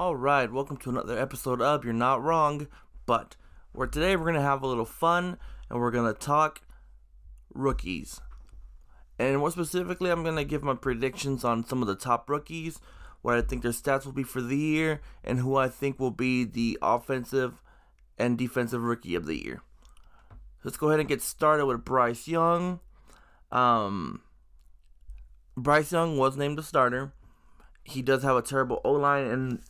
All right, welcome to another episode of You're Not Wrong, but where today we're gonna have a little fun and we're gonna talk rookies. And more specifically, I'm gonna give my predictions on some of the top rookies, what I think their stats will be for the year, and who I think will be the offensive and defensive rookie of the year. Let's go ahead and get started with Bryce Young. Um, Bryce Young was named the starter. He does have a terrible O line, and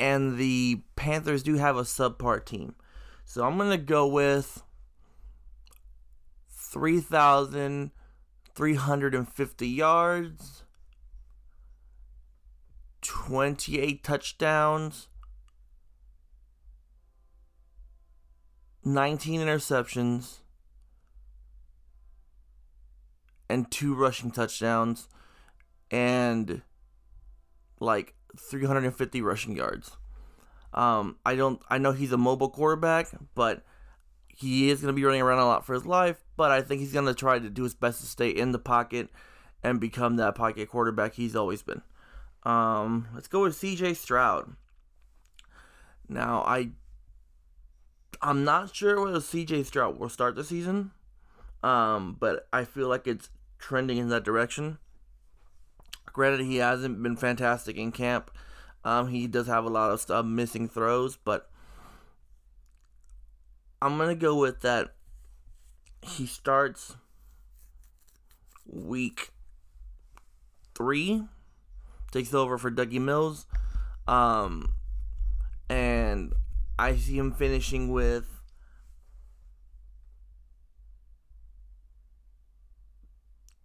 and the Panthers do have a subpar team. So I'm gonna go with three thousand three hundred and fifty yards, twenty eight touchdowns, nineteen interceptions, and two rushing touchdowns, and like 350 rushing yards. Um, I don't. I know he's a mobile quarterback, but he is going to be running around a lot for his life. But I think he's going to try to do his best to stay in the pocket and become that pocket quarterback he's always been. Um, let's go with C.J. Stroud. Now I, I'm not sure whether C.J. Stroud will start the season, um, but I feel like it's trending in that direction. Granted, he hasn't been fantastic in camp. Um, he does have a lot of stuff missing throws, but I'm gonna go with that. He starts week three, takes over for Dougie Mills, um, and I see him finishing with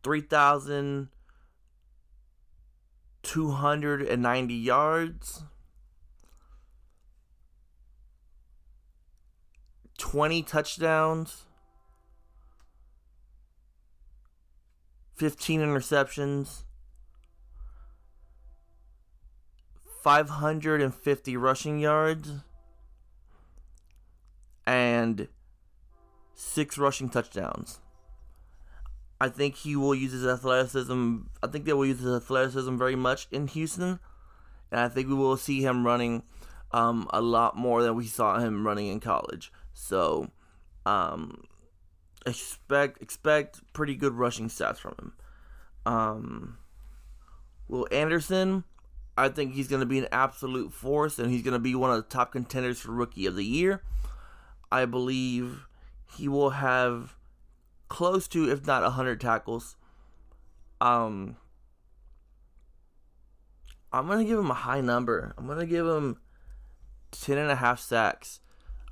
three thousand 290 yards, 20 touchdowns, 15 interceptions, 550 rushing yards, and six rushing touchdowns. I think he will use his athleticism. I think they will use his athleticism very much in Houston, and I think we will see him running um, a lot more than we saw him running in college. So, um, expect expect pretty good rushing stats from him. Um, Will Anderson, I think he's going to be an absolute force, and he's going to be one of the top contenders for Rookie of the Year. I believe he will have close to, if not 100 tackles. Um, I'm going to give him a high number. I'm going to give him 10 and a half sacks.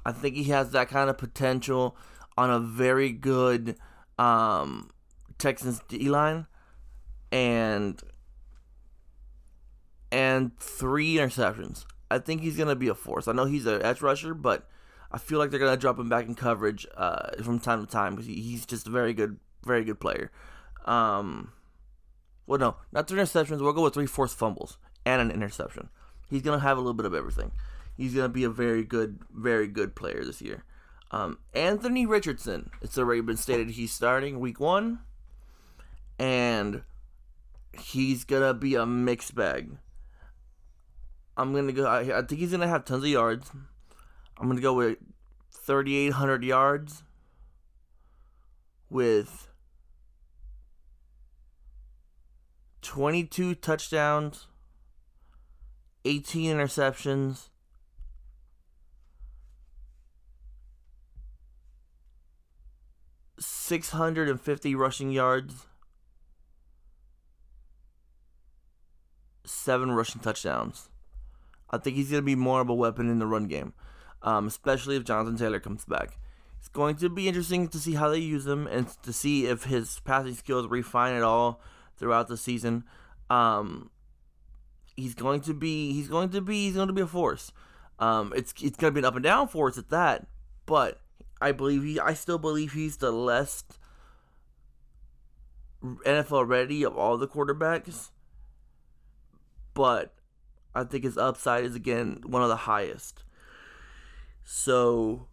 I think he has that kind of potential on a very good um, Texans D line. And and three interceptions. I think he's gonna be a force. I know he's an edge rusher, but I feel like they're gonna drop him back in coverage uh, from time to time because he's just a very good, very good player. Um, well, no, not three interceptions. We'll go with three forced fumbles and an interception. He's gonna have a little bit of everything. He's gonna be a very good, very good player this year. Um, Anthony Richardson. It's already been stated he's starting week one, and he's gonna be a mixed bag. I'm gonna go. I, I think he's gonna have tons of yards. I'm going to go with 3,800 yards with 22 touchdowns, 18 interceptions, Six hundred and fifty rushing yards, seven rushing touchdowns. I think he's gonna be more of a weapon in the run game um, especially if Jonathan Taylor comes back. It's going to be interesting to see how they use him and to see if his passing skills refine at all throughout the season. Um, he's going to be he's going to be he's going to be a force. Um, it's it's going to be an up and down force at that, but I believe he I still believe he's the less NFL ready of all the quarterbacks. But I think his upside is again one of the highest. So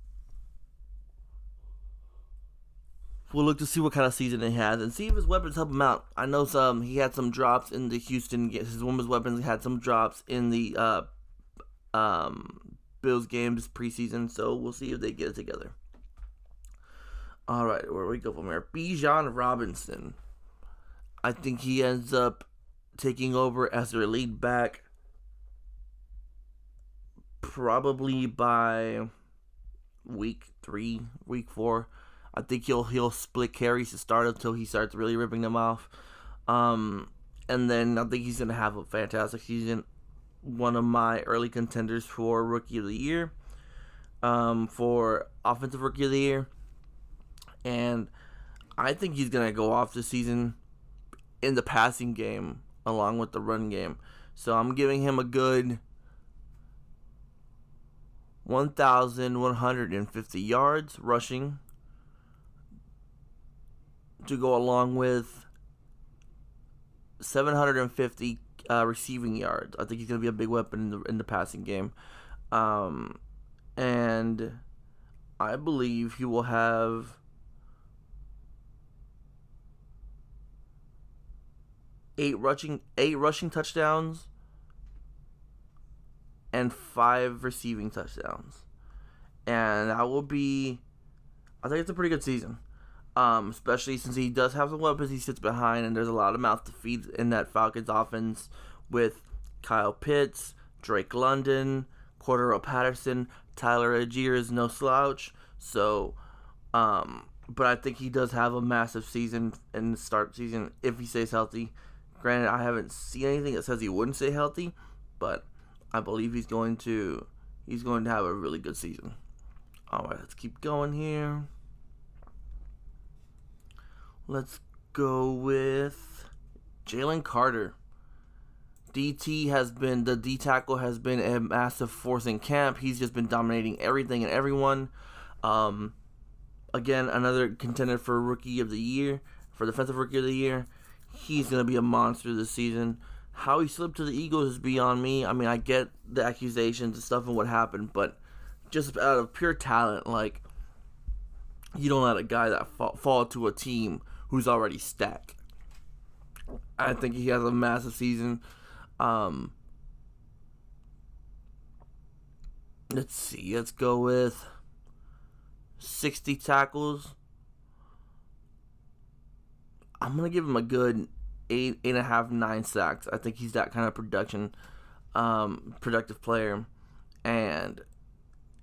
we'll look to see what kind of season he has and see if his weapons help him out. I know some he had some drops in the Houston his women's weapons had some drops in the uh, um, Bills games preseason, so we'll see if they get it together. All right, where we go from here? Bijan Robinson. I think he ends up taking over as their lead back probably by week three, week four. I think he'll he'll split carries to start until he starts really ripping them off. Um, and then I think he's gonna have a fantastic season. One of my early contenders for rookie of the year, um, for offensive rookie of the year, and I think he's gonna go off this season in the passing game along with the run game. So I'm giving him a good 1,150 yards rushing to go along with 750 uh, receiving yards. I think he's going to be a big weapon in the in the passing game, um, and I believe he will have. Eight rushing, eight rushing touchdowns, and five receiving touchdowns, and that will be. I think it's a pretty good season. Um, especially since he does have some weapons he sits behind, and there's a lot of mouth to feed in that Falcons offense with Kyle Pitts, Drake London, Cordarrelle Patterson, Tyler Allgeier is no slouch. So, um, but I think he does have a massive season in the start season if he stays healthy. Granted, I haven't seen anything that says he wouldn't stay healthy, but I believe he's going to he's going to have a really good season. All right, let's keep going here. Let's go with Jalen Carter. DT has been the D tackle has been a massive force in camp. He's just been dominating everything and everyone. Um, again, another contender for rookie of the year, for defensive rookie of the year. He's gonna be a monster this season. How he slipped to the Eagles is beyond me. I mean, I get the accusations and stuff and what happened, but just out of pure talent, like you don't let a guy that fall, fall to a team who's already stacked. I think he has a massive season. Um, let's see. Let's go with 60 tackles. I'm gonna give him a good eight, eight and a half, nine sacks. I think he's that kind of production, um, productive player, and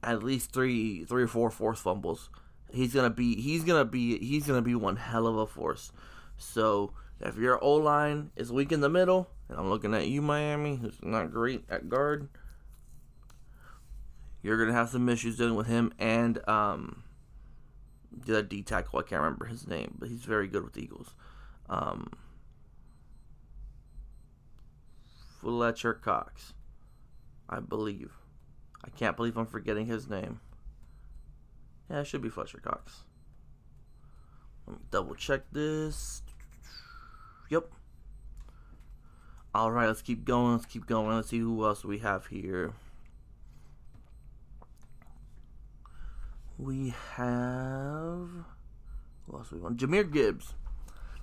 at least three, three or four forced fumbles he's gonna be he's gonna be he's gonna be one hell of a force. So if your O line is weak in the middle, and I'm looking at you, Miami, who's not great at guard, you're gonna have some issues dealing with him and um the D tackle. I can't remember his name, but he's very good with the Eagles. Um, Fletcher Cox, I believe. I can't believe I'm forgetting his name. Yeah, it should be Fletcher Cox. Let me double check this. Yep. All right, let's keep going. Let's keep going. Let's see who else we have here. We have who else we want? Jahmyr Gibbs.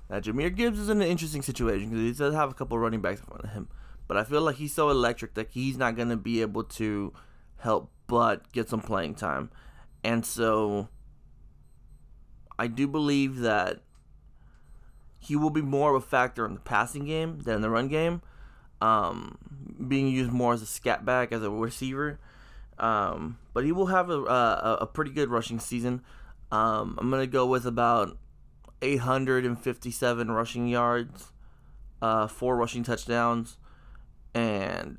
Now, Jahmyr Gibbs is in an interesting situation because he does have a couple running backs in front of him, but I feel like he's so electric that he's not going to be able to help but get some playing time. And so I do believe that he will be more of a factor in the passing game than in the run game. Um, being used more as a scat back, as a receiver. Um, but he will have a, a, a pretty good rushing season. Um, I'm going to go with about 857 rushing yards, uh, four rushing touchdowns, and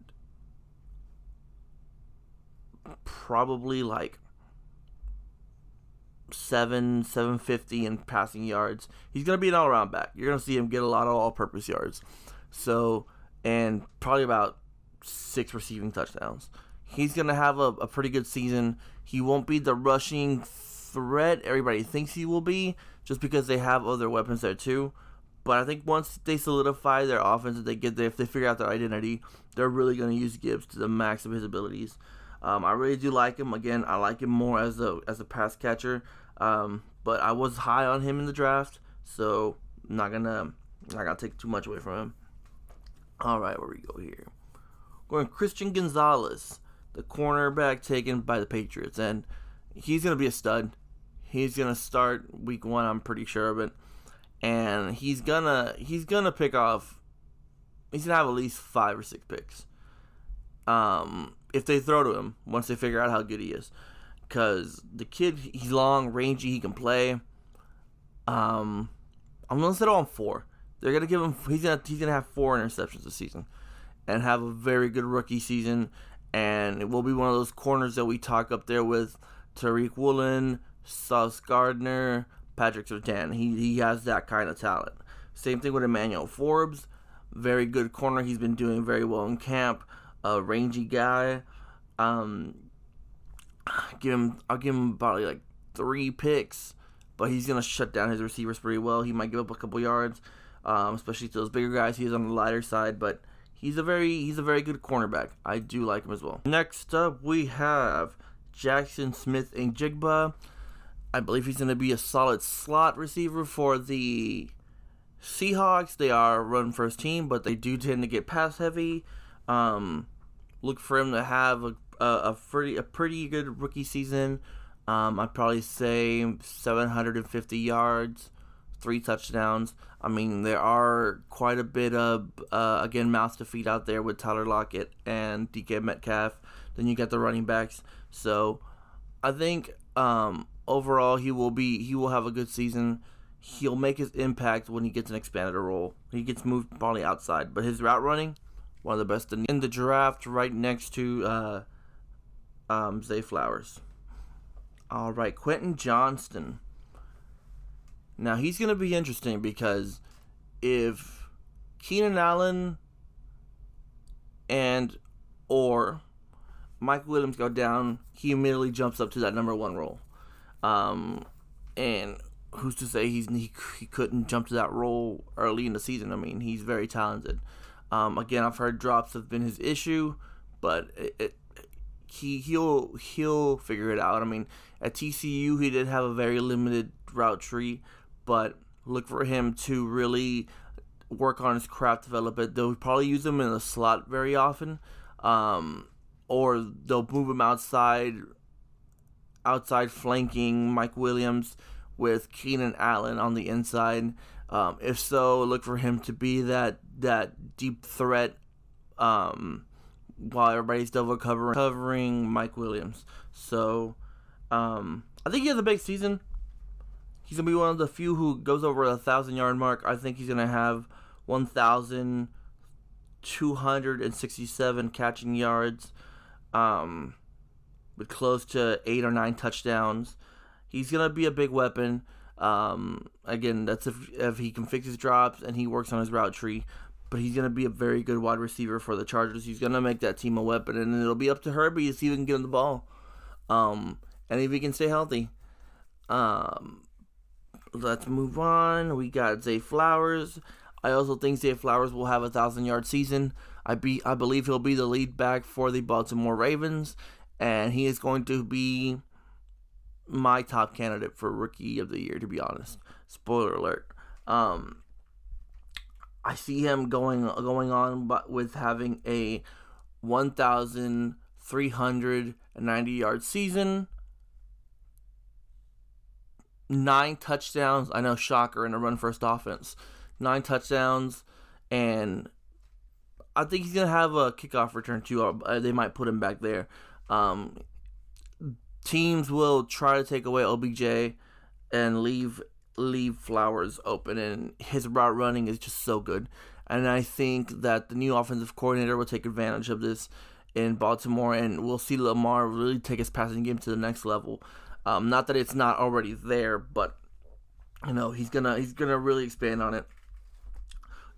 probably like seven, seven fifty in passing yards. He's gonna be an all around back. You're gonna see him get a lot of all purpose yards. So and probably about six receiving touchdowns. He's gonna have a, a pretty good season. He won't be the rushing threat everybody thinks he will be, just because they have other weapons there too. But I think once they solidify their offense, if they get there, if they figure out their identity, they're really going to use Gibbs to the max of his abilities. Um, I really do like him. Again, I like him more as a as a pass catcher. Um, but I was high on him in the draft, so I'm not gonna not gonna take too much away from him. All right, where we go here? Going Christian Gonzalez, the cornerback taken by the Patriots, and he's gonna be a stud. He's gonna start week one. I'm pretty sure of it, and he's gonna he's gonna pick off. He's gonna have at least five or six picks. Um, if they throw to him once they figure out how good he is, because the kid he's long, rangy, he can play. Um, I'm gonna settle on four. They're gonna give him. He's gonna he's gonna have four interceptions this season, and have a very good rookie season. And it will be one of those corners that we talk up there with Tariq Woolen, Sauce Gardner, Patrick Surtain. He he has that kind of talent. Same thing with Emmanuel Forbes, very good corner. He's been doing very well in camp. A rangy guy. Um, give him. I'll give him probably like three picks, but he's gonna shut down his receivers pretty well. He might give up a couple yards, um, especially to those bigger guys. He's on the lighter side, but he's a very he's a very good cornerback. I do like him as well. Next up, we have Jaxon Smith-Njigba. I believe he's going to be a solid slot receiver for the Seahawks. They are run first team, but they do tend to get pass heavy. Um, look for him to have a, a, a pretty a pretty good rookie season. Um, I'd probably say 750 yards, three touchdowns. I mean, there are quite a bit of uh, again mouths to feed out there with Tyler Lockett and DK Metcalf. Then you got the running backs. So I think um, overall he will be he will have a good season. He'll make his impact when he gets an expanded role. He gets moved probably outside, but his route running, one of the best in, in the draft, right next to uh, um, Zay Flowers. All right, Quentin Johnston. Now he's going to be interesting because if Keenan Allen and or Mike Williams go down, he immediately jumps up to that number one role. Um, and who's to say he's he, he couldn't jump to that role early in the season? I mean, he's very talented. Um, again, I've heard drops have been his issue, but it, it, he he'll he'll figure it out. I mean, at TCU he did have a very limited route tree, but look for him to really work on his craft development. They'll probably use him in the slot very often. Um, or they'll move him outside, outside flanking Mike Williams with Keenan Allen on the inside. Um, if so, look for him to be that that deep threat um, while everybody's double covering covering Mike Williams. So um, I think he has a big season. He's gonna be one of the few who goes over a thousand yard mark. I think he's gonna have one thousand two hundred and sixty seven catching yards um, with close to eight or nine touchdowns. He's gonna be a big weapon. Um, again, that's if if he can fix his drops and he works on his route tree. But he's gonna be a very good wide receiver for the Chargers. He's gonna make that team a weapon, and it'll be up to Herbie to see if he can get him the ball, um, and if he can stay healthy. Um, let's move on. We got Zay Flowers. I also think Zay Flowers will have a thousand yard season. I be I believe he'll be the lead back for the Baltimore Ravens, and he is going to be my top candidate for rookie of the year. To be honest, spoiler alert. Um, I see him going going on, but with having a one thousand three hundred ninety yard season. Nine touchdowns. I know, shocker in a run first offense. Nine touchdowns and I think he's gonna have a kickoff return too. Uh, they might put him back there. Um, teams will try to take away OBJ and leave leave Flowers open, and his route running is just so good. And I think that the new offensive coordinator will take advantage of this in Baltimore, and we'll see Lamar really take his passing game to the next level. Um, not that it's not already there, but you know he's gonna he's gonna really expand on it.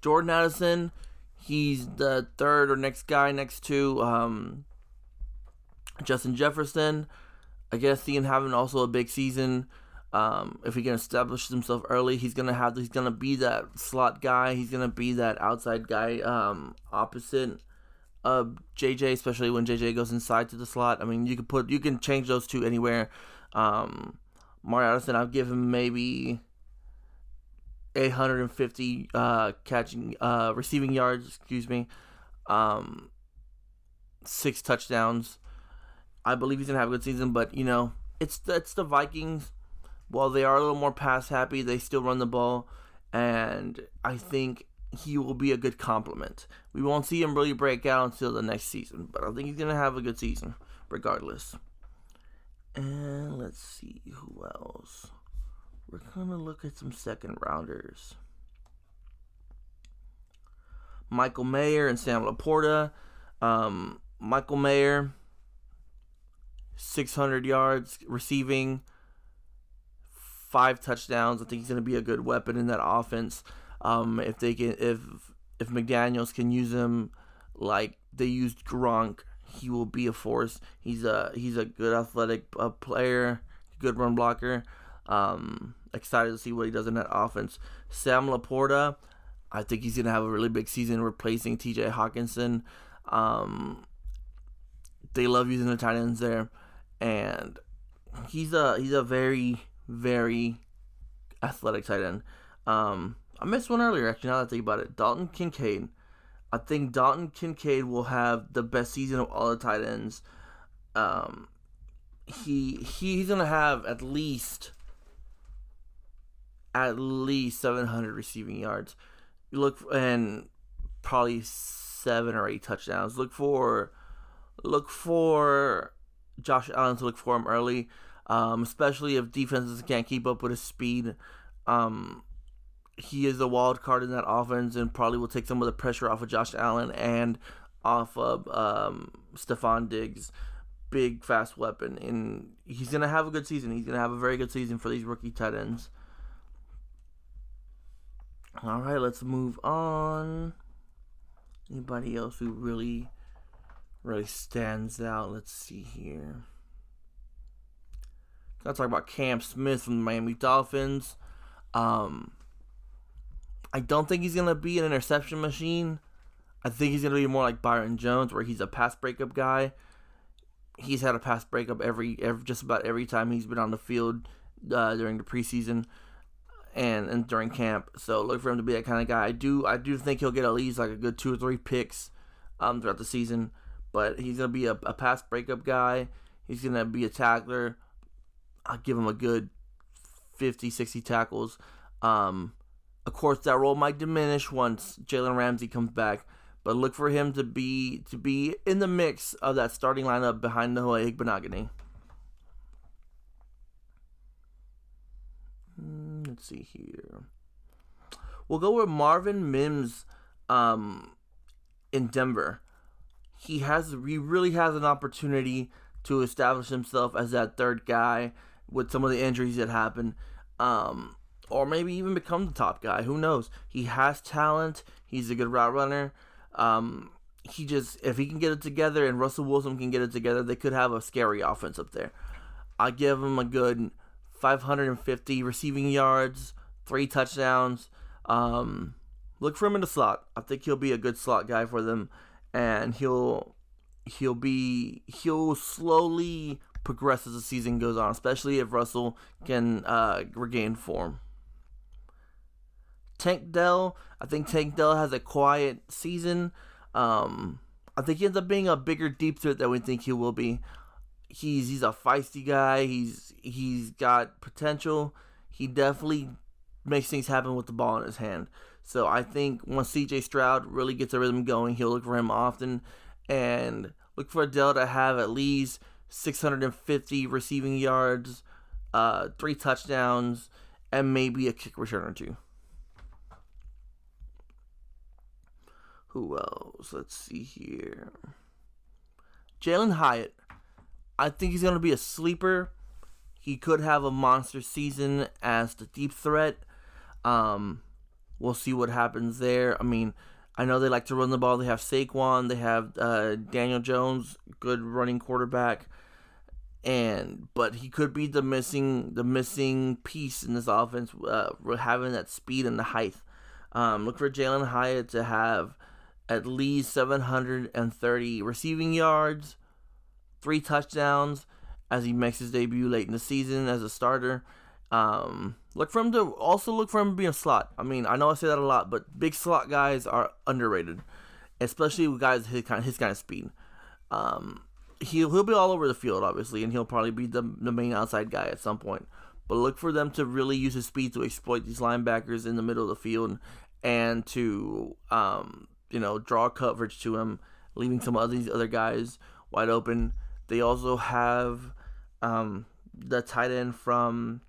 Jordan Addison He's the third or next guy next to um, Justin Jefferson. I guess can have also a big season. Um, if he can establish himself early, he's gonna have he's gonna be that slot guy. He's gonna be that outside guy um, opposite of JJ, especially when JJ goes inside to the slot. I mean, you can put you can change those two anywhere. Um, Mario Addison, I'll give him maybe 850 uh, catching uh, receiving yards, excuse me, um, six touchdowns. I believe he's gonna have a good season, but you know, it's the, it's the Vikings. While they are a little more pass happy, they still run the ball, and I think he will be a good complement. We won't see him really break out until the next season, but I think he's gonna have a good season regardless. And let's see who else. We're gonna look at some second rounders. Michael Mayer and Sam Laporta. Um, Michael Mayer, 600 yards receiving, five touchdowns. I think he's going to be a good weapon in that offense. Um, if they can, if if McDaniel's can use him like they used Gronk, he will be a force. He's a he's a good athletic uh, player, good run blocker. Um, excited to see what he does in that offense. Sam Laporta, I think he's gonna have a really big season replacing T.J. Hockenson. Um, they love using the tight ends there, and he's a he's a very very athletic tight end. Um, I missed one earlier actually. Now that I think about it, Dalton Kincaid. I think Dalton Kincaid will have the best season of all the tight ends. Um, he he's gonna have at least at least 700 receiving yards. look and probably seven or eight touchdowns. Look for look for Josh Allen to look for him early, um, especially if defenses can't keep up with his speed. Um, he is a wild card in that offense and probably will take some of the pressure off of Josh Allen and off of um, Stefon Diggs. Big, fast weapon. And he's to have a good season. He's to have a very good season for these rookie tight ends. All right, let's move on. Anybody else who really, really stands out? Let's see here. Gotta talk about Cam Smith from the Miami Dolphins. Um, I don't think he's gonna be an interception machine. I think he's gonna be more like Byron Jones, where he's a pass breakup guy. He's had a pass breakup every, every just about every time he's been on the field uh, during the preseason and and during camp. So look for him to be that kind of guy. I do I do think he'll get at least like a good two or three picks um, throughout the season. But he's gonna be a, a pass breakup guy. He's gonna be a tackler. I'll give him a good 50, 60 tackles. Um, of course, that role might diminish once Jalen Ramsey comes back, but look for him to be to be in the mix of that starting lineup behind Noah Igbinoghene. Hmm, let's see here. We'll go with Marvin Mims um, in Denver. He has he really has an opportunity to establish himself as that third guy with some of the injuries that happen. Um, or maybe even become the top guy. Who knows? He has talent. He's a good route runner. Um, he just if he can get it together and Russell Wilson can get it together, they could have a scary offense up there. I give him a good 550 receiving yards, three touchdowns. Um, look for him in the slot. I think he'll be a good slot guy for them, and he'll he'll be he'll slowly progress as the season goes on, especially if Russell can uh, regain form. Tank Dell. I think Tank Dell has a quiet season. Um, I think he ends up being a bigger deep threat than we think he will be. He's he's a feisty guy. He's he's got potential. He definitely makes things happen with the ball in his hand. So I think once CJ Stroud really gets a rhythm going, he'll look for him often and look for Dell to have at least 650 receiving yards, uh, three touchdowns, and maybe a kick return or two. Who else? Let's see here. Jalin Hyatt. I think he's going to be a sleeper. He could have a monster season as the deep threat. Um, we'll see what happens there. I mean, I know they like to run the ball. They have Saquon. They have uh, Daniel Jones, good running quarterback, and but he could be the missing the missing piece in this offense, uh, having that speed and the height. Um, look for Jalin Hyatt to have at least 730 receiving yards, three touchdowns as he makes his debut late in the season as a starter. Um, look for him to also look for him to be a slot. I mean, I know I say that a lot, but big slot guys are underrated, especially with guys his kind of, his kind of speed. Um, he'll he'll be all over the field, obviously, and he'll probably be the the main outside guy at some point. But look for them to really use his speed to exploit these linebackers in the middle of the field and to um, you know draw coverage to him, leaving some of these other guys wide open. They also have um, the tight end from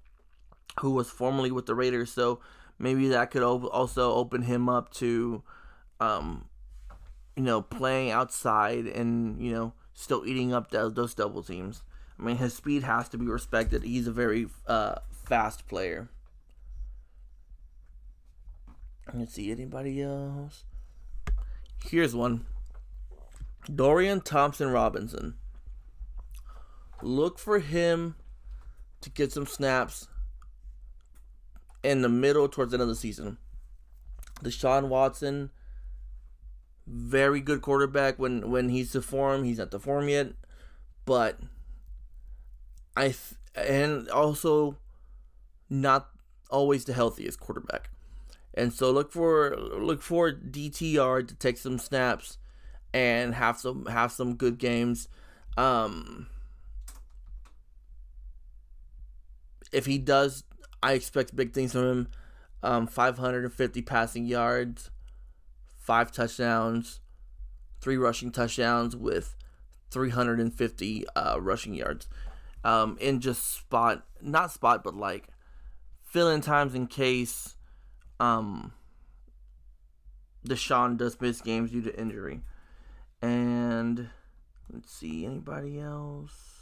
who was formerly with the Raiders, so maybe that could also open him up to um, you know playing outside and you know still eating up those double teams. I mean, his speed has to be respected. He's a very uh, fast player. Let's see, anybody else? Here's one Dorian Thompson Robinson. Look for him to get some snaps in the middle towards the end of the season. Deshaun Watson, very good quarterback when when he's to form. He's not to form yet, but I th- and also not always the healthiest quarterback. And so look for look for DTR to take some snaps and have some have some good games. Um, if he does, I expect big things from him. Um, 550 passing yards, five touchdowns, three rushing touchdowns with 350 uh, rushing yards. Um, in just spot, not spot, but like fill in times in case um, Deshaun does miss games due to injury. And let's see, anybody else?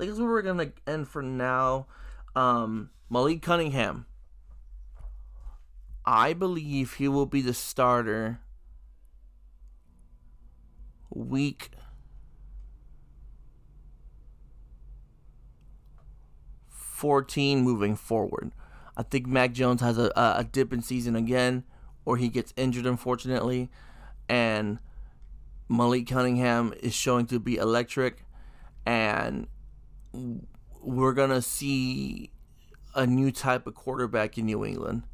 I where we're gonna end for now. Um, Malik Cunningham. I believe he will be the starter week 14 moving forward. I think Mac Jones has a, a dip in season again, or he gets injured, unfortunately. And Malik Cunningham is showing to be electric. And we're to see a new type of quarterback in New England.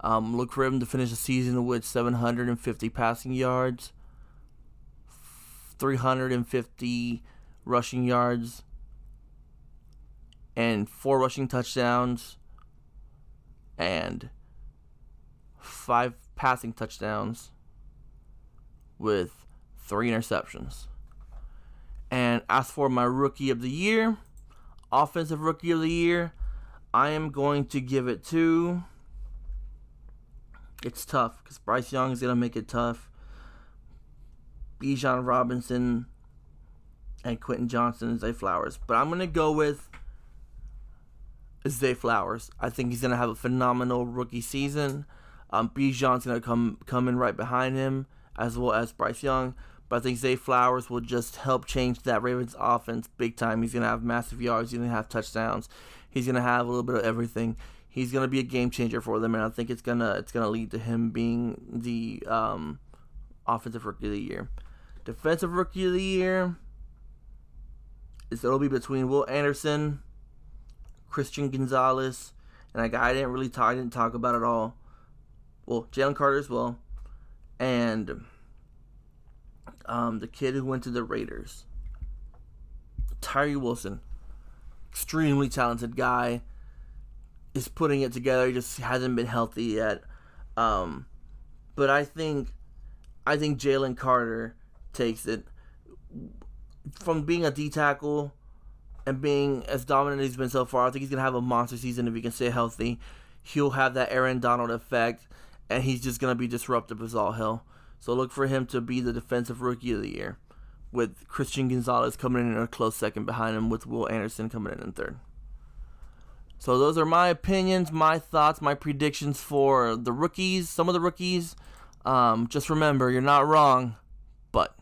Um, look for him to finish the season with 750 passing yards, 350 rushing yards, and four rushing touchdowns and five passing touchdowns with three interceptions. And as for my rookie of the year, offensive rookie of the year, I am going to give it to. It's tough because Bryce Young is going to make it tough. Bijan Robinson and Quentin Johnston and Zay Flowers. But I'm going to go with Zay Flowers. I think he's gonna have a phenomenal rookie season. Um, Bijan's gonna come come in right behind him, as well as Bryce Young. But I think Zay Flowers will just help change that Ravens offense big time. He's gonna have massive yards. He's gonna have touchdowns. He's gonna have a little bit of everything. He's gonna be a game changer for them, and I think it's gonna it's gonna lead to him being the um, offensive rookie of the year. Defensive rookie of the year is it'll be between Will Anderson Christian Gonzalez, and a guy I didn't really talk, I didn't talk about at all. Well, Jalen Carter as well, and um, the kid who went to the Raiders, Tyree Wilson, extremely talented guy, is putting it together. He just hasn't been healthy yet. Um, but I think, I think Jalen Carter takes it from being a D tackle and being as dominant as he's been so far, I think he's gonna have a monster season if he can stay healthy. He'll have that Aaron Donald effect, and he's just gonna be disruptive as all hell. So look for him to be the defensive rookie of the year, with Christian Gonzalez coming in a close second behind him, with Will Anderson coming in in third. So those are my opinions, my thoughts, my predictions for the rookies, some of the rookies. Um, just remember, you're not wrong, but